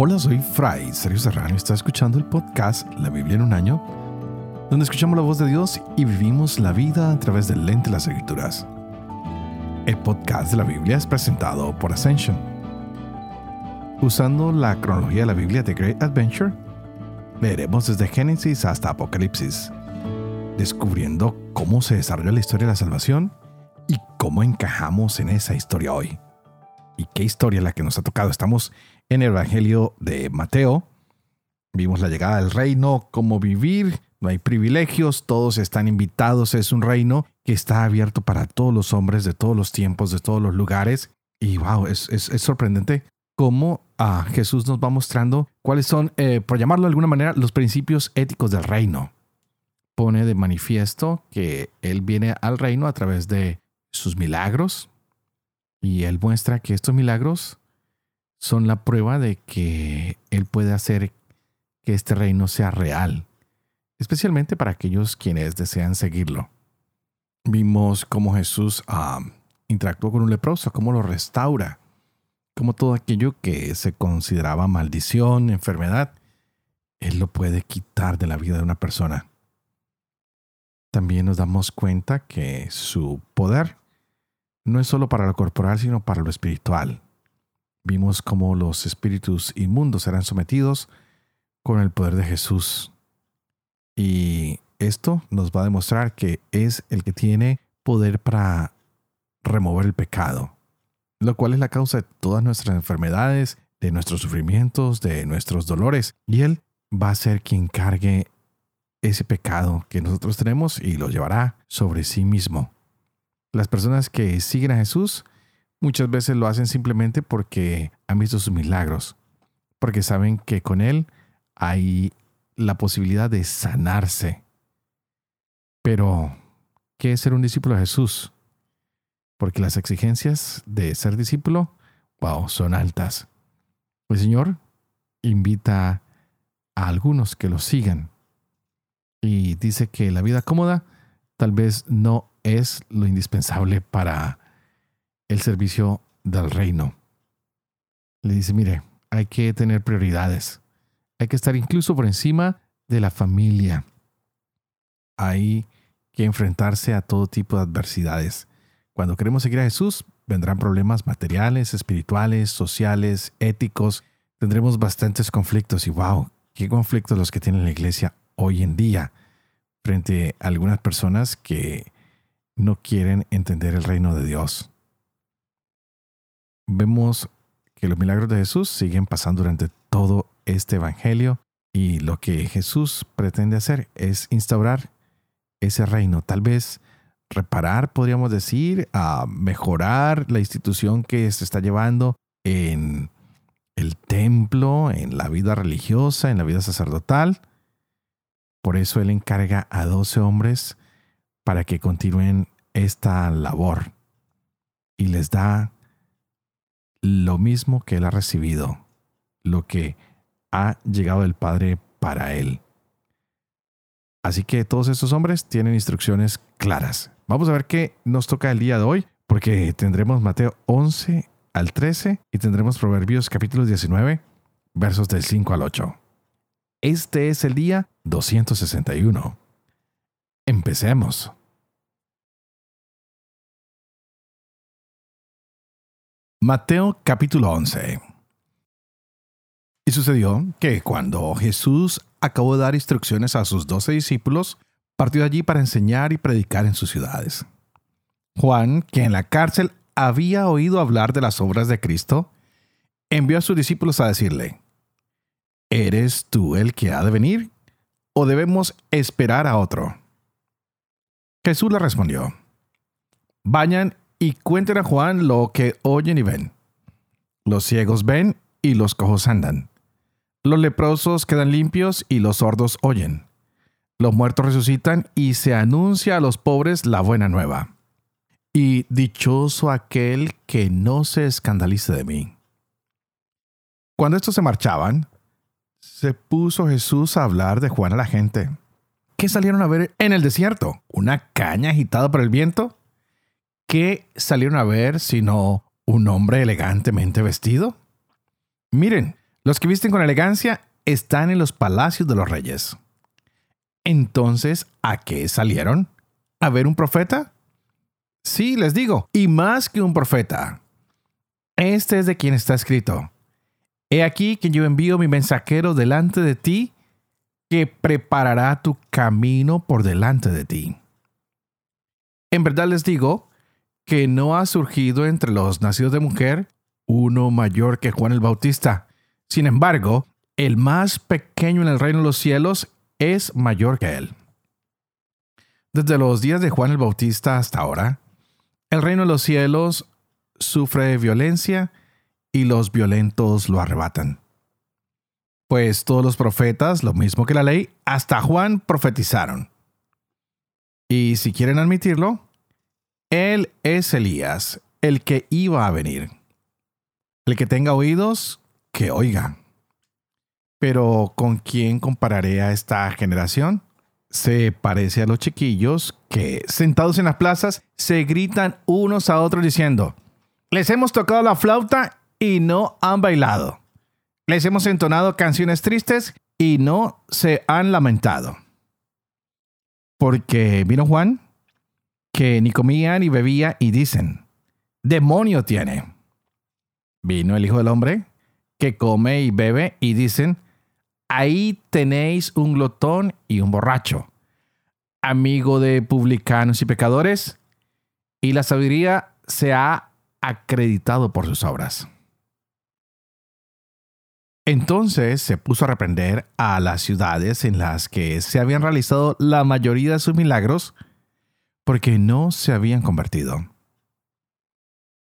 Hola, soy Fray Sergio Serrano y está escuchando el podcast La Biblia en un año, donde escuchamos la voz de Dios y vivimos la vida a través del lente de las escrituras. El podcast de la Biblia es presentado por Ascension. Usando la cronología de la Biblia de Great Adventure, leeremos desde Génesis hasta Apocalipsis, descubriendo cómo se desarrolla la historia de la salvación y cómo encajamos en esa historia hoy. ¿Y qué historia la que nos ha tocado? Estamos en el Evangelio de Mateo. Vimos la llegada del reino, cómo vivir, no hay privilegios, todos están invitados, es un reino que está abierto para todos los hombres de todos los tiempos, de todos los lugares. Y wow, es, sorprendente cómo ah, Jesús nos va mostrando cuáles son, eh, por llamarlo de alguna manera, los principios éticos del reino. Pone de manifiesto que Él viene al reino a través de sus milagros, y Él muestra que estos milagros son la prueba de que Él puede hacer que este reino sea real, especialmente para aquellos quienes desean seguirlo. Vimos cómo Jesús ah, interactuó con un leproso, cómo lo restaura, cómo todo aquello que se consideraba maldición, enfermedad, Él lo puede quitar de la vida de una persona. También nos damos cuenta que su poder no es solo para lo corporal, sino para lo espiritual. Vimos cómo los espíritus inmundos serán sometidos con el poder de Jesús. Y esto nos va a demostrar que es el que tiene poder para remover el pecado, lo cual es la causa de todas nuestras enfermedades, de nuestros sufrimientos, de nuestros dolores. Y Él va a ser quien cargue ese pecado que nosotros tenemos y lo llevará sobre sí mismo. Las personas que siguen a Jesús muchas veces lo hacen simplemente porque han visto sus milagros, porque saben que con Él hay la posibilidad de sanarse. Pero, ¿qué es ser un discípulo de Jesús? Porque las exigencias de ser discípulo, wow, son altas. El Señor invita a algunos que lo sigan y dice que la vida cómoda tal vez no es lo indispensable para el servicio del reino. Le dice, mire, hay que tener prioridades. Hay que estar incluso por encima de la familia. Hay que enfrentarse a todo tipo de adversidades. Cuando queremos seguir a Jesús, vendrán problemas materiales, espirituales, sociales, éticos. Tendremos bastantes conflictos y wow, qué conflictos los que tiene la iglesia hoy en día frente a algunas personas que no quieren entender el reino de Dios. Vemos que los milagros de Jesús siguen pasando durante todo este Evangelio y lo que Jesús pretende hacer es instaurar ese reino, tal vez reparar, podríamos decir, a mejorar la institución que se está llevando en el templo, en la vida religiosa, en la vida sacerdotal. Por eso Él encarga a doce hombres para que continúen esta labor y les da lo mismo que él ha recibido, lo que ha llegado del Padre para él. Así que todos estos hombres tienen instrucciones claras. Vamos a ver qué nos toca el día de hoy, porque tendremos Mateo 11 al 13 y tendremos Proverbios capítulo 19, versos del 5 al 8. Este es el día 261. Empecemos. Mateo capítulo 11 Y sucedió que cuando Jesús acabó de dar instrucciones a sus doce discípulos, partió allí para enseñar y predicar en sus ciudades. Juan, que en la cárcel había oído hablar de las obras de Cristo, envió a sus discípulos a decirle, ¿Eres tú el que ha de venir? ¿O debemos esperar a otro? Jesús le respondió, Vayan y cuenten a Juan lo que oyen y ven. Los ciegos ven y los cojos andan. Los leprosos quedan limpios y los sordos oyen. Los muertos resucitan y se anuncia a los pobres la buena nueva. Y dichoso aquel que no se escandalice de mí. Cuando estos se marchaban, se puso Jesús a hablar de Juan a la gente. ¿Qué salieron a ver en el desierto? ¿Una caña agitada por el viento? ¿Qué salieron a ver sino un hombre elegantemente vestido? Miren, Los que visten con elegancia están en los palacios de los reyes. Entonces, ¿a qué salieron? ¿A ver un profeta? Sí, les digo, y más que un profeta. Este es de quien está escrito. He aquí que yo envío mi mensajero delante de ti, que preparará tu camino por delante de ti. En verdad les digo que no ha surgido entre los nacidos de mujer uno mayor que Juan el Bautista. Sin embargo, el más pequeño en el reino de los cielos es mayor que él. Desde los días de Juan el Bautista hasta ahora, el reino de los cielos sufre violencia y los violentos lo arrebatan. Pues todos los profetas, lo mismo que la ley, hasta Juan profetizaron. Y si quieren admitirlo, él es Elías, el que iba a venir. El que tenga oídos, que oiga. Pero ¿con quién compararé a esta generación? Se parece a los chiquillos que, sentados en las plazas, se gritan unos a otros diciendo, les hemos tocado la flauta y no han bailado. Les hemos entonado canciones tristes y no se han lamentado. Porque vino Juan, que ni comía ni bebía y dicen, demonio tiene. Vino el Hijo del Hombre, que come y bebe y dicen, ahí tenéis un glotón y un borracho, amigo de publicanos y pecadores, y la sabiduría se ha acreditado por sus obras. Entonces se puso a reprender a las ciudades en las que se habían realizado la mayoría de sus milagros, porque no se habían convertido.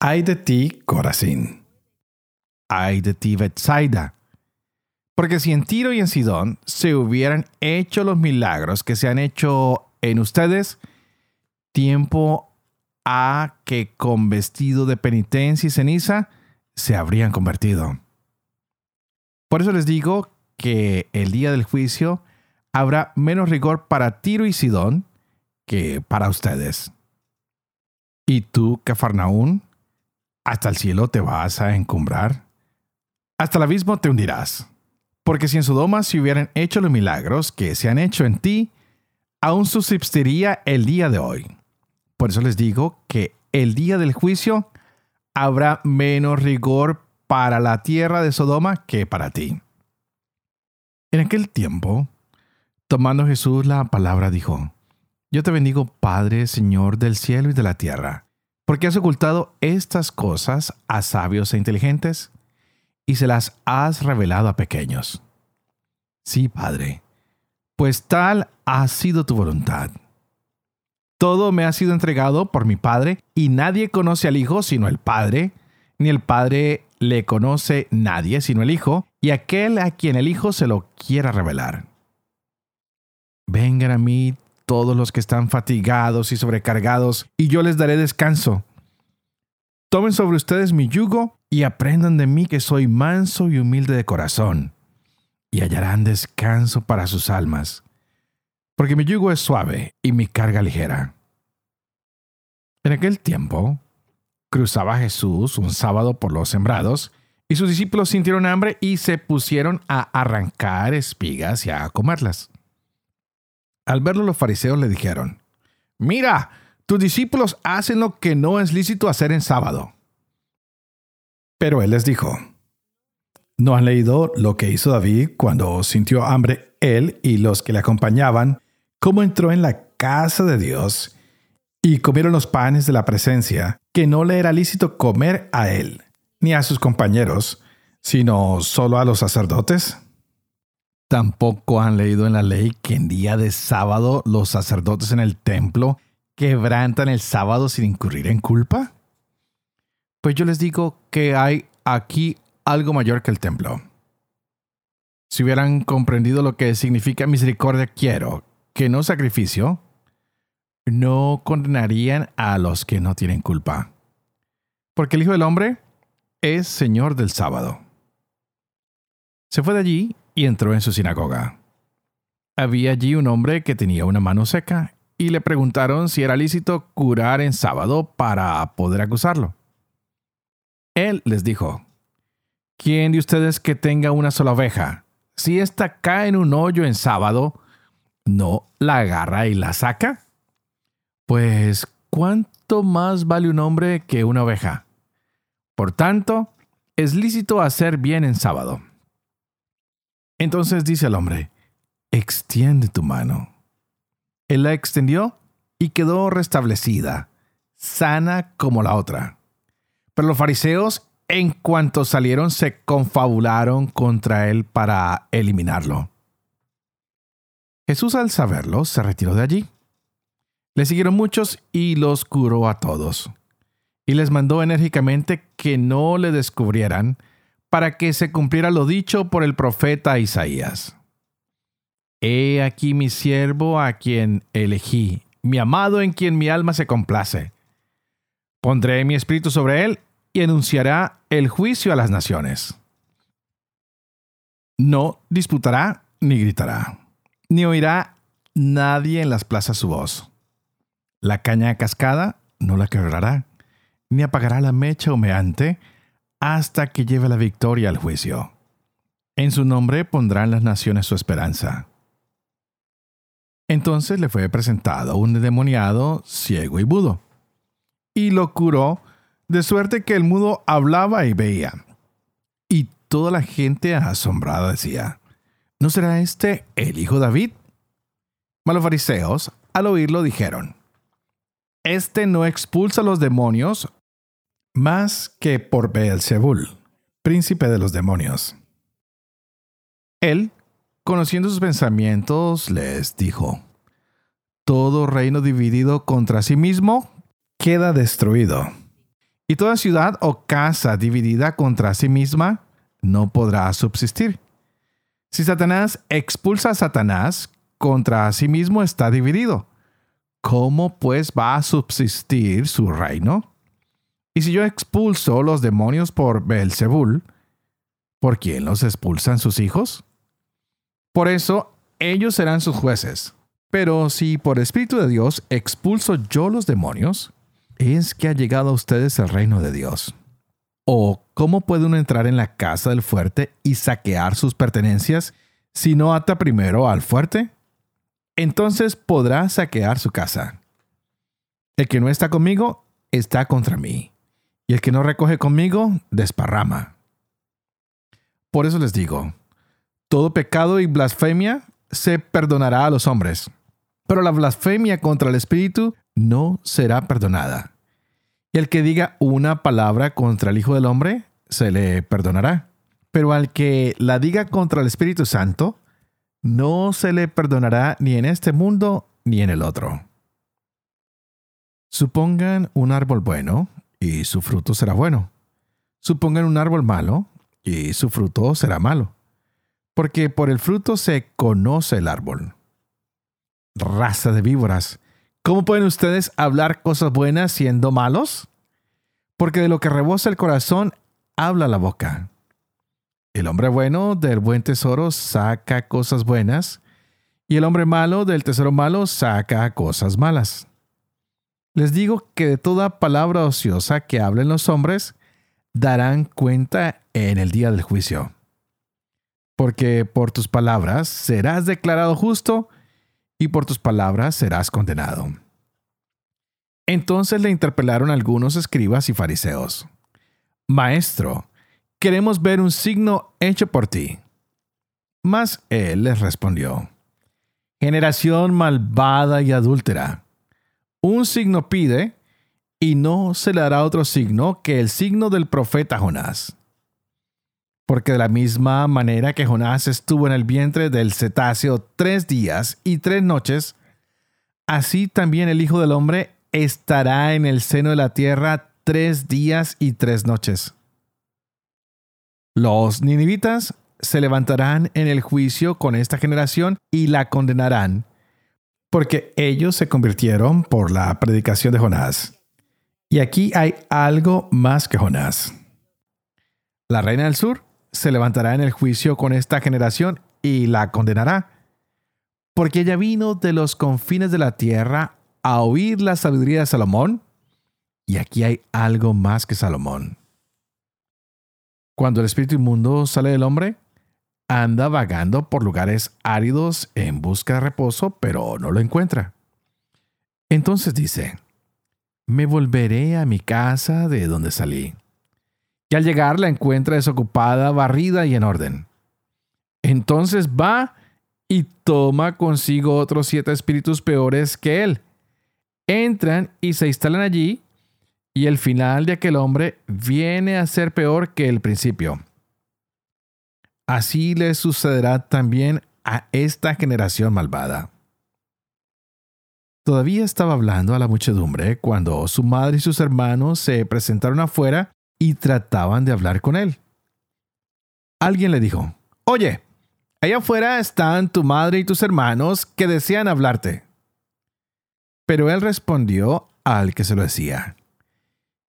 Ay de ti, Corazín. Ay de ti, Bethsaida. Porque si en Tiro y en Sidón se hubieran hecho los milagros que se han hecho en ustedes, tiempo a que con vestido de penitencia y ceniza se habrían convertido. Por eso les digo que el día del juicio habrá menos rigor para Tiro y Sidón que para ustedes. Y tú, Cafarnaún, hasta el cielo te vas a encumbrar. Hasta el abismo te hundirás. Porque si en Sodoma se hubieran hecho los milagros que se han hecho en ti, aún subsistiría el día de hoy. Por eso les digo que el día del juicio habrá menos rigor para la tierra de Sodoma que para ti. En aquel tiempo, tomando Jesús la palabra, dijo, yo te bendigo, Padre, Señor del cielo y de la tierra, porque has ocultado estas cosas a sabios e inteligentes y se las has revelado a pequeños. Sí, Padre, pues tal ha sido tu voluntad. Todo me ha sido entregado por mi Padre, y nadie conoce al Hijo sino el Padre, ni el Padre le conoce nadie sino el Hijo, y aquel a quien el Hijo se lo quiera revelar. Vengan a mí todos los que están fatigados y sobrecargados, y yo les daré descanso. Tomen sobre ustedes mi yugo y aprendan de mí que soy manso y humilde de corazón, y hallarán descanso para sus almas, porque mi yugo es suave y mi carga ligera. En aquel tiempo, cruzaba Jesús un sábado por los sembrados, y sus discípulos sintieron hambre y se pusieron a arrancar espigas y a comerlas. Al verlo los fariseos le dijeron, Mira, tus discípulos hacen lo que no es lícito hacer en sábado. Pero él les dijo, ¿no han leído lo que hizo David cuando sintió hambre él y los que le acompañaban, cómo entró en la casa de Dios y comieron los panes de la presencia, que no le era lícito comer a él, ni a sus compañeros, sino solo a los sacerdotes? Tampoco han leído en la ley que en día de sábado los sacerdotes en el templo quebrantan el sábado sin incurrir en culpa. Pues yo les digo que hay aquí algo mayor que el templo. Si hubieran comprendido lo que significa misericordia quiero, que no sacrificio, no condenarían a los que no tienen culpa. Porque el Hijo del Hombre es Señor del sábado. Se fue de allí y entró en su sinagoga. Había allí un hombre que tenía una mano seca y le preguntaron si era lícito curar en sábado para poder acusarlo. Él les dijo, ¿Quién de ustedes que tenga una sola oveja? Si ésta cae en un hoyo en sábado, ¿no la agarra y la saca? Pues, ¿cuánto más vale un hombre que una oveja? Por tanto, es lícito hacer bien en sábado. Entonces dice el hombre, extiende tu mano. Él la extendió y quedó restablecida, sana como la otra. Pero los fariseos, en cuanto salieron, se confabularon contra él para eliminarlo. Jesús al saberlo se retiró de allí. Le siguieron muchos y los curó a todos. Y les mandó enérgicamente que no le descubrieran para que se cumpliera lo dicho por el profeta Isaías. He aquí mi siervo a quien elegí, mi amado en quien mi alma se complace. Pondré mi espíritu sobre él y anunciará el juicio a las naciones. No disputará ni gritará, ni oirá nadie en las plazas su voz. La caña cascada no la quebrará, ni apagará la mecha humeante hasta que lleve la victoria al juicio. En su nombre pondrán las naciones su esperanza. Entonces le fue presentado un endemoniado ciego y mudo, y lo curó de suerte que el mudo hablaba y veía. Y toda la gente asombrada decía, ¿no será este el hijo de David? Mas los fariseos, al oírlo, dijeron, Este no expulsa a los demonios más que por Beelzebul, príncipe de los demonios. Él, conociendo sus pensamientos, les dijo, Todo reino dividido contra sí mismo queda destruido y toda ciudad o casa dividida contra sí misma no podrá subsistir. Si Satanás expulsa a Satanás, contra sí mismo está dividido. ¿Cómo pues va a subsistir su reino? Y si yo expulso los demonios por Belzebul, ¿por quién los expulsan sus hijos? Por eso ellos serán sus jueces. Pero si por Espíritu de Dios expulso yo los demonios, es que ha llegado a ustedes el reino de Dios. ¿O cómo puede uno entrar en la casa del fuerte y saquear sus pertenencias si no ata primero al fuerte? Entonces podrá saquear su casa. El que no está conmigo está contra mí, y el que no recoge conmigo desparrama. Por eso les digo, todo pecado y blasfemia se perdonará a los hombres, pero la blasfemia contra el Espíritu no será perdonada. Y el que diga una palabra contra el Hijo del Hombre, se le perdonará. Pero al que la diga contra el Espíritu Santo, no se le perdonará ni en este mundo ni en el otro. Supongan un árbol bueno, y su fruto será bueno. Supongan un árbol malo, y su fruto será malo. Porque por el fruto se conoce el árbol. Raza de víboras, ¿Cómo pueden ustedes hablar cosas buenas siendo malos? Porque de lo que rebosa el corazón, habla la boca. El hombre bueno del buen tesoro saca cosas buenas, y el hombre malo del tesoro malo saca cosas malas. Les digo que de toda palabra ociosa que hablen los hombres, darán cuenta en el día del juicio. Porque por tus palabras serás declarado justo, y por tus palabras serás condenado. Entonces le interpelaron algunos escribas y fariseos. Maestro, queremos ver un signo hecho por ti. Mas él les respondió, Generación malvada y adúltera, un signo pide, y no se le dará otro signo que el signo del profeta Jonás. Porque de la misma manera que Jonás estuvo en el vientre del cetáceo tres días y tres noches, así también el Hijo del Hombre estará en el seno de la tierra tres días y tres noches. Los ninivitas se levantarán en el juicio con esta generación y la condenarán, porque ellos se convirtieron por la predicación de Jonás. Y aquí hay algo más que Jonás. La reina del sur se levantará en el juicio con esta generación y la condenará, porque ella vino de los confines de la tierra a oír la sabiduría de Salomón, y aquí hay algo más que Salomón. Cuando el espíritu inmundo sale del hombre, anda vagando por lugares áridos en busca de reposo, pero no lo encuentra. Entonces dice, me volveré a mi casa de donde salí. Y al llegar la encuentra desocupada, barrida y en orden. Entonces va y toma consigo otros siete espíritus peores que él. Entran y se instalan allí, y el final de aquel hombre viene a ser peor que el principio. Así le sucederá también a esta generación malvada. Todavía estaba hablando a la muchedumbre cuando su madre y sus hermanos se presentaron afuera y trataban de hablar con él. Alguien le dijo, Oye, allá afuera están tu madre y tus hermanos que desean hablarte. Pero él respondió al que se lo decía,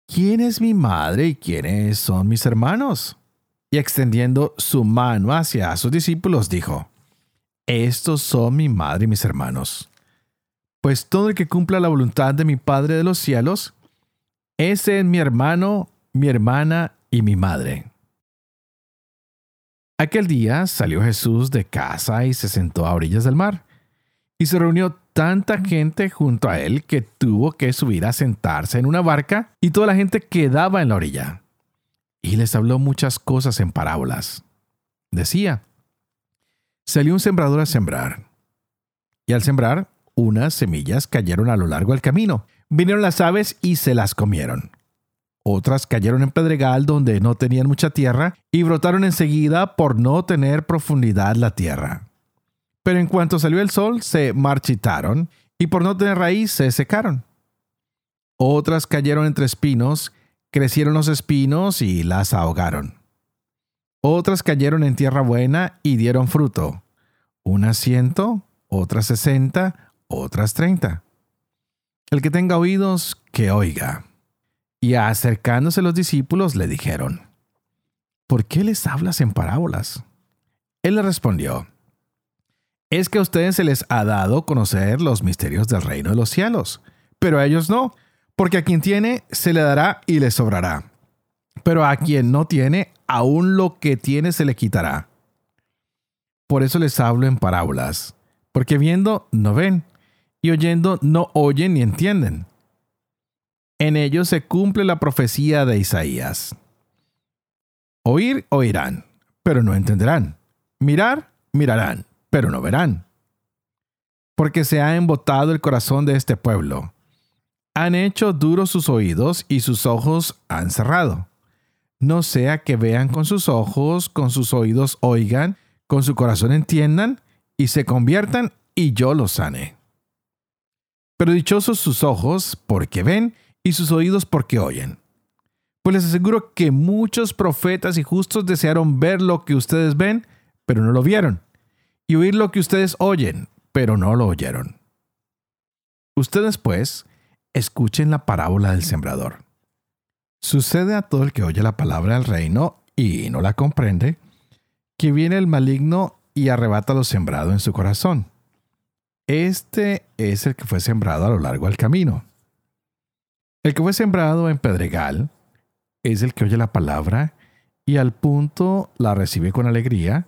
¿quién es mi madre y quiénes son mis hermanos? Y extendiendo su mano hacia sus discípulos, dijo, Estos son mi madre y mis hermanos. Pues todo el que cumpla la voluntad de mi Padre de los cielos, ese es mi hermano, mi hermana y mi madre. Aquel día salió Jesús de casa y se sentó a orillas del mar. Y se reunió tanta gente junto a él que tuvo que subir a sentarse en una barca y toda la gente quedaba en la orilla y les habló muchas cosas en parábolas. Decía, salió un sembrador a sembrar, y al sembrar, unas semillas cayeron a lo largo del camino. Vinieron las aves y se las comieron. Otras cayeron en pedregal donde no tenían mucha tierra y brotaron enseguida por no tener profundidad la tierra. Pero en cuanto salió el sol, se marchitaron y por no tener raíz se secaron. Otras cayeron entre espinos crecieron los espinos y las ahogaron. Otras cayeron en tierra buena y dieron fruto, unas ciento, otras sesenta, otras treinta. El que tenga oídos, que oiga. Y acercándose los discípulos le dijeron, ¿por qué les hablas en parábolas? Él le respondió, es que a ustedes se les ha dado conocer los misterios del reino de los cielos, pero a ellos no, porque a quien tiene se le dará y le sobrará. Pero a quien no tiene, aún lo que tiene se le quitará. Por eso les hablo en parábolas, porque viendo no ven, y oyendo no oyen ni entienden. En ellos se cumple la profecía de Isaías. Oír, oirán, pero no entenderán. Mirar, mirarán, pero no verán. Porque se ha embotado el corazón de este pueblo han hecho duros sus oídos y sus ojos han cerrado. No sea que vean con sus ojos, con sus oídos oigan, con su corazón entiendan y se conviertan y yo los sane. Pero dichosos sus ojos porque ven y sus oídos porque oyen. Pues les aseguro que muchos profetas y justos desearon ver lo que ustedes ven, pero no lo vieron, y oír lo que ustedes oyen, pero no lo oyeron. Ustedes, pues, Escuchen la parábola del sembrador. Sucede a todo el que oye la palabra del reino y no la comprende, que viene el maligno y arrebata lo sembrado en su corazón. Este es el que fue sembrado a lo largo del camino. El que fue sembrado en pedregal es el que oye la palabra y al punto la recibe con alegría,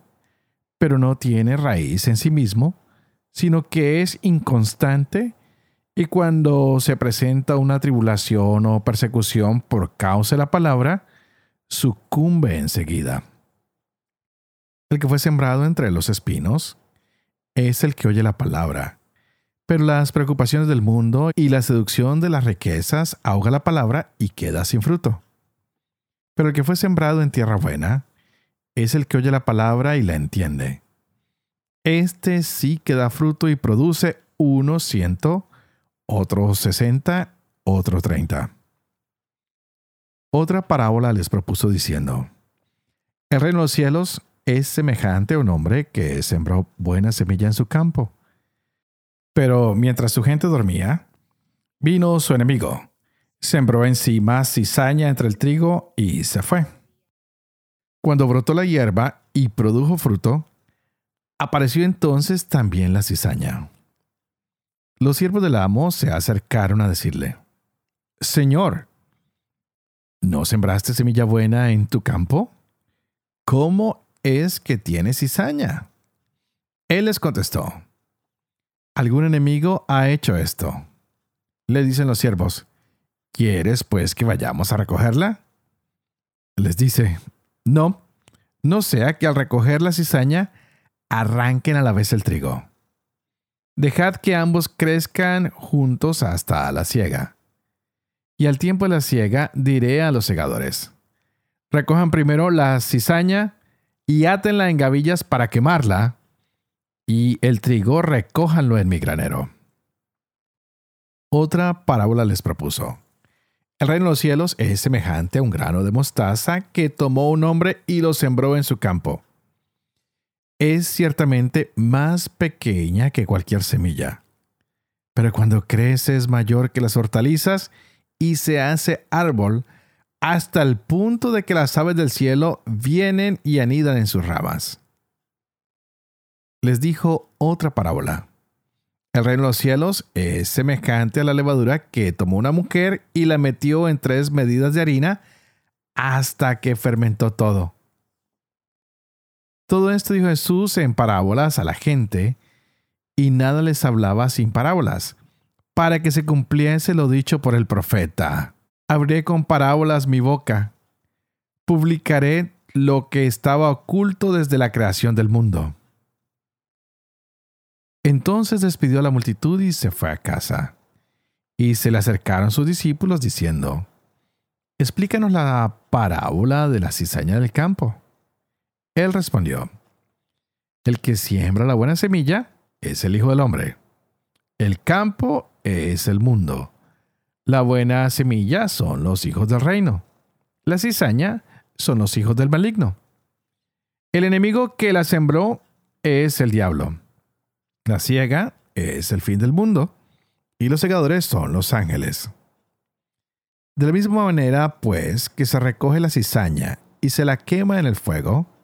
pero no tiene raíz en sí mismo, sino que es inconstante y cuando se presenta una tribulación o persecución por causa de la palabra, sucumbe enseguida. El que fue sembrado entre los espinos es el que oye la palabra, pero las preocupaciones del mundo y la seducción de las riquezas ahoga la palabra y queda sin fruto. Pero el que fue sembrado en tierra buena es el que oye la palabra y la entiende. Este sí que da fruto y produce uno ciento, otro 60, otro 30. Otra parábola les propuso diciendo, El reino de los cielos es semejante a un hombre que sembró buena semilla en su campo. Pero mientras su gente dormía, vino su enemigo, sembró encima cizaña entre el trigo y se fue. Cuando brotó la hierba y produjo fruto, apareció entonces también la cizaña. Los siervos del amo se acercaron a decirle, Señor, ¿no sembraste semilla buena en tu campo? ¿cómo es que tiene cizaña? Él les contestó, algún enemigo ha hecho esto. Le dicen los siervos, ¿quieres pues que vayamos a recogerla? Les dice, no, no sea que al recoger la cizaña arranquen a la vez el trigo. Dejad que ambos crezcan juntos hasta la siega. Y al tiempo de la siega diré a los segadores, recojan primero la cizaña y átenla en gavillas para quemarla, y el trigo recójanlo en mi granero. Otra parábola les propuso. El reino de los cielos es semejante a un grano de mostaza que tomó un hombre y lo sembró en su campo. Es ciertamente más pequeña que cualquier semilla, pero cuando crece es mayor que las hortalizas y se hace árbol hasta el punto de que las aves del cielo vienen y anidan en sus ramas. Les dijo otra parábola. El reino de los cielos es semejante a la levadura que tomó una mujer y la metió en tres medidas de harina hasta que fermentó todo. Todo esto dijo Jesús en parábolas a la gente, y nada les hablaba sin parábolas, para que se cumpliese lo dicho por el profeta. Abriré con parábolas mi boca, publicaré lo que estaba oculto desde la creación del mundo. Entonces despidió a la multitud y se fue a casa. Y se le acercaron sus discípulos diciendo, Explícanos la parábola de la cizaña del campo. Él respondió, El que siembra la buena semilla es el Hijo del Hombre. El campo es el mundo. La buena semilla son los hijos del reino. La cizaña son los hijos del maligno. El enemigo que la sembró es el diablo. La ciega es el fin del mundo. Y los segadores son los ángeles. De la misma manera, pues, que se recoge la cizaña y se la quema en el fuego,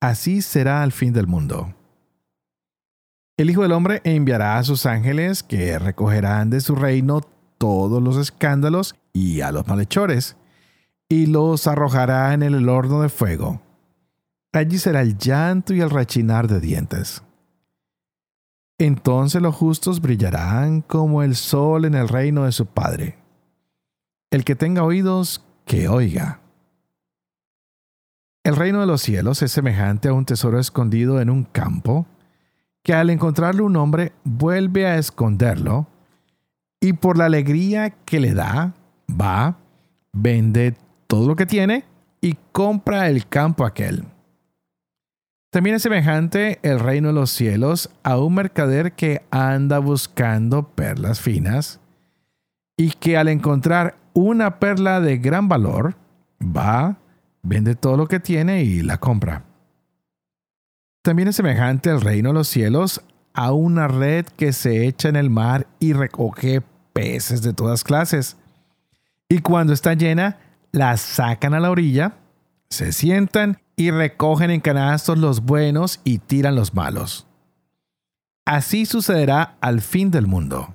así será al fin del mundo. El Hijo del Hombre enviará a sus ángeles que recogerán de su reino todos los escándalos y a los malhechores, y los arrojará en el horno de fuego. Allí será el llanto y el rechinar de dientes. Entonces los justos brillarán como el sol en el reino de su Padre. El que tenga oídos, que oiga. El reino de los cielos es semejante a un tesoro escondido en un campo, que al encontrarlo un hombre vuelve a esconderlo, y por la alegría que le da, va, vende todo lo que tiene y compra el campo aquel. También es semejante el reino de los cielos a un mercader que anda buscando perlas finas y que al encontrar una perla de gran valor, va, vende todo lo que tiene y la compra. También es semejante el reino de los cielos a una red que se echa en el mar y recoge peces de todas clases. Y cuando está llena, la sacan a la orilla, se sientan y recogen en canastos los buenos y tiran los malos. Así sucederá al fin del mundo.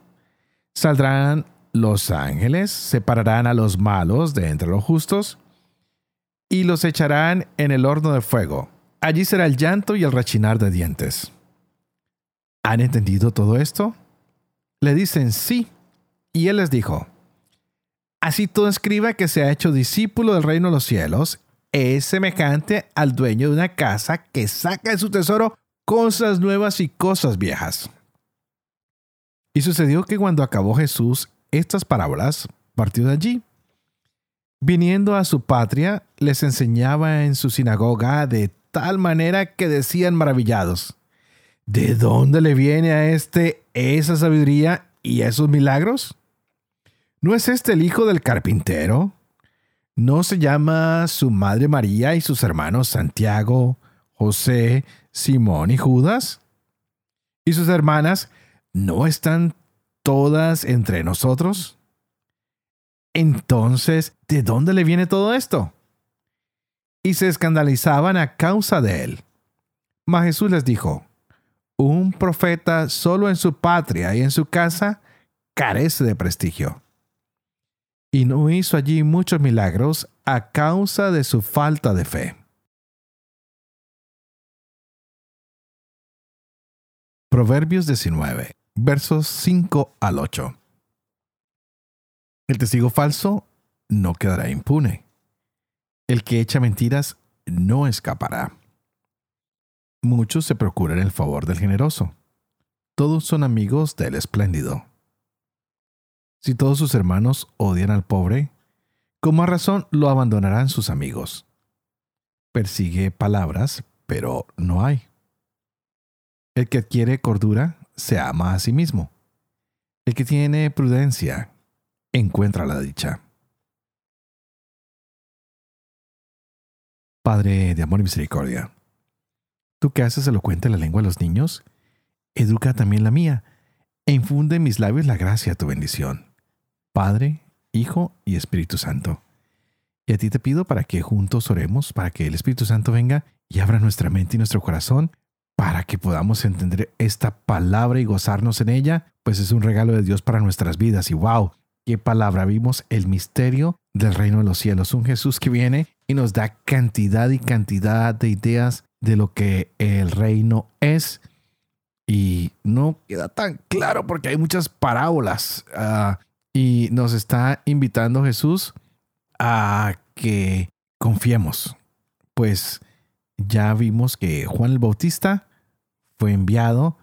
Saldrán los ángeles, separarán a los malos de entre los justos y los echarán en el horno de fuego. Allí será el llanto y el rechinar de dientes. ¿Han entendido todo esto? Le dicen sí. Y él les dijo, Así todo escriba que se ha hecho discípulo del reino de los cielos es semejante al dueño de una casa que saca de su tesoro cosas nuevas y cosas viejas. Y sucedió que cuando acabó Jesús estas parábolas, partió de allí Viniendo a su patria, les enseñaba en su sinagoga de tal manera que decían maravillados, ¿de dónde le viene a este esa sabiduría y esos milagros? ¿No es este el hijo del carpintero? ¿No se llama su madre María y sus hermanos Santiago, José, Simón y Judas? ¿Y sus hermanas no están todas entre nosotros? Entonces, ¿de dónde le viene todo esto? Y se escandalizaban a causa de él. Mas Jesús les dijo, un profeta solo en su patria y en su casa carece de prestigio. Y no hizo allí muchos milagros a causa de su falta de fe. Proverbios 19, versos 5 al 8. El testigo falso no quedará impune. El que echa mentiras no escapará. Muchos se procuran el favor del generoso. Todos son amigos del espléndido. Si todos sus hermanos odian al pobre, con más razón lo abandonarán sus amigos. Persigue palabras, pero no hay. El que adquiere cordura se ama a sí mismo. El que tiene prudencia encuentra la dicha. Padre de amor y misericordia, tú que haces elocuente la lengua de los niños, educa también la mía, e infunde en mis labios la gracia de tu bendición. Padre, Hijo y Espíritu Santo. Y a ti te pido para que juntos oremos, para que el Espíritu Santo venga y abra nuestra mente y nuestro corazón, para que podamos entender esta palabra y gozarnos en ella, pues es un regalo de Dios para nuestras vidas. Y wow, qué palabra vimos el misterio del reino de los cielos. Un Jesús que viene y nos da cantidad y cantidad de ideas de lo que el reino es. Y no queda tan claro porque hay muchas parábolas. Ah, y nos está invitando Jesús a que confiemos. Pues ya vimos que Juan el Bautista fue enviado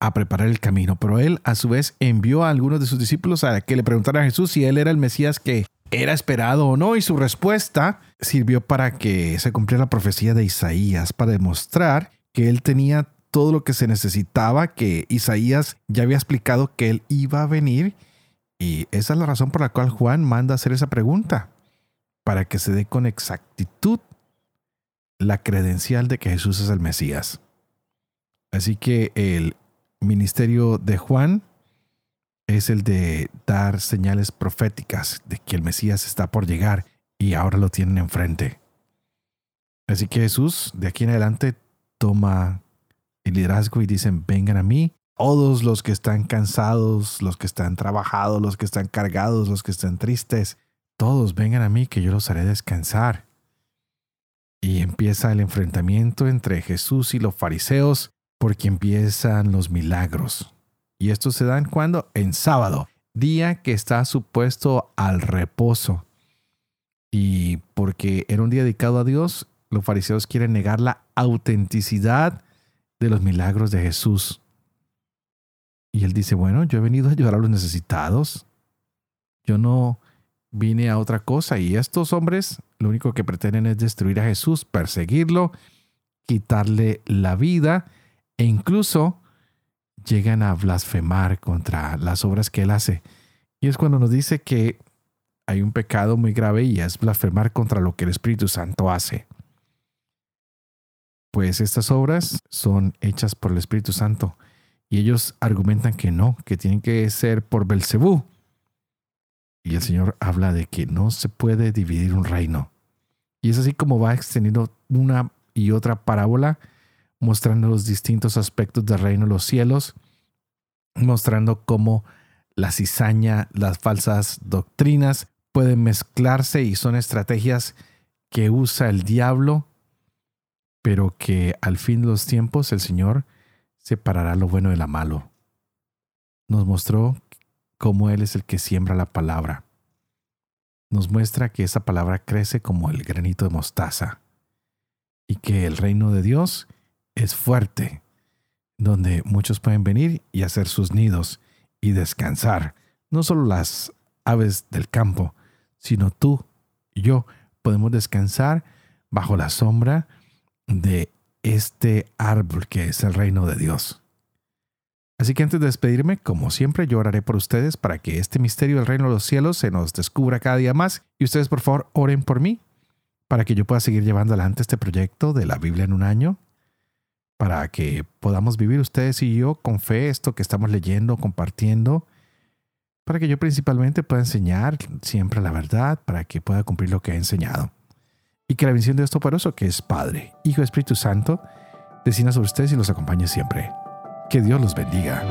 a preparar el camino, pero él a su vez envió a algunos de sus discípulos a que le preguntaran a Jesús si él era el Mesías que era esperado o no, y su respuesta sirvió para que se cumpliera la profecía de Isaías, para demostrar que él tenía todo lo que se necesitaba, que Isaías ya había explicado que él iba a venir, y esa es la razón por la cual Juan manda hacer esa pregunta, para que se dé con exactitud la credencial de que Jesús es el Mesías. Así que el ministerio de Juan es el de dar señales proféticas de que el Mesías está por llegar y ahora lo tienen enfrente. Así que Jesús de aquí en adelante toma el liderazgo y dicen, vengan a mí, todos los que están cansados, los que están trabajados, los que están cargados, los que están tristes, todos vengan a mí que yo los haré descansar. Y empieza el enfrentamiento entre Jesús y los fariseos porque empiezan los milagros. Y estos se dan cuando? En sábado, día que está supuesto al reposo. Y porque era un día dedicado a Dios, los fariseos quieren negar la autenticidad de los milagros de Jesús. Y él dice, bueno, yo he venido a ayudar a los necesitados. Yo no vine a otra cosa. Y estos hombres lo único que pretenden es destruir a Jesús, perseguirlo, quitarle la vida e incluso llegan a blasfemar contra las obras que él hace. Y es cuando nos dice que hay un pecado muy grave y es blasfemar contra lo que el Espíritu Santo hace. Pues estas obras son hechas por el Espíritu Santo y ellos argumentan que no, que tienen que ser por Belcebú. Y el Señor habla de que no se puede dividir un reino. Y es así como va extendiendo una y otra parábola mostrando los distintos aspectos del reino de los cielos, mostrando cómo la cizaña, las falsas doctrinas pueden mezclarse y son estrategias que usa el diablo, pero que al fin de los tiempos el Señor separará lo bueno de lo malo. Nos mostró cómo Él es el que siembra la palabra. Nos muestra que esa palabra crece como el granito de mostaza y que el reino de Dios es fuerte, donde muchos pueden venir y hacer sus nidos y descansar. No solo las aves del campo, sino tú y yo podemos descansar bajo la sombra de este árbol que es el reino de Dios. Así que antes de despedirme, como siempre, yo oraré por ustedes para que este misterio del reino de los cielos se nos descubra cada día más. Y ustedes, por favor, oren por mí, para que yo pueda seguir llevando adelante este proyecto de la Biblia en un año, para que podamos vivir ustedes y yo con fe esto que estamos leyendo, compartiendo, para que yo principalmente pueda enseñar siempre la verdad, para que pueda cumplir lo que he enseñado. Y que la bendición de esto poderoso, que es Padre, Hijo Espíritu Santo, descienda sobre ustedes y los acompañe siempre. Que Dios los bendiga.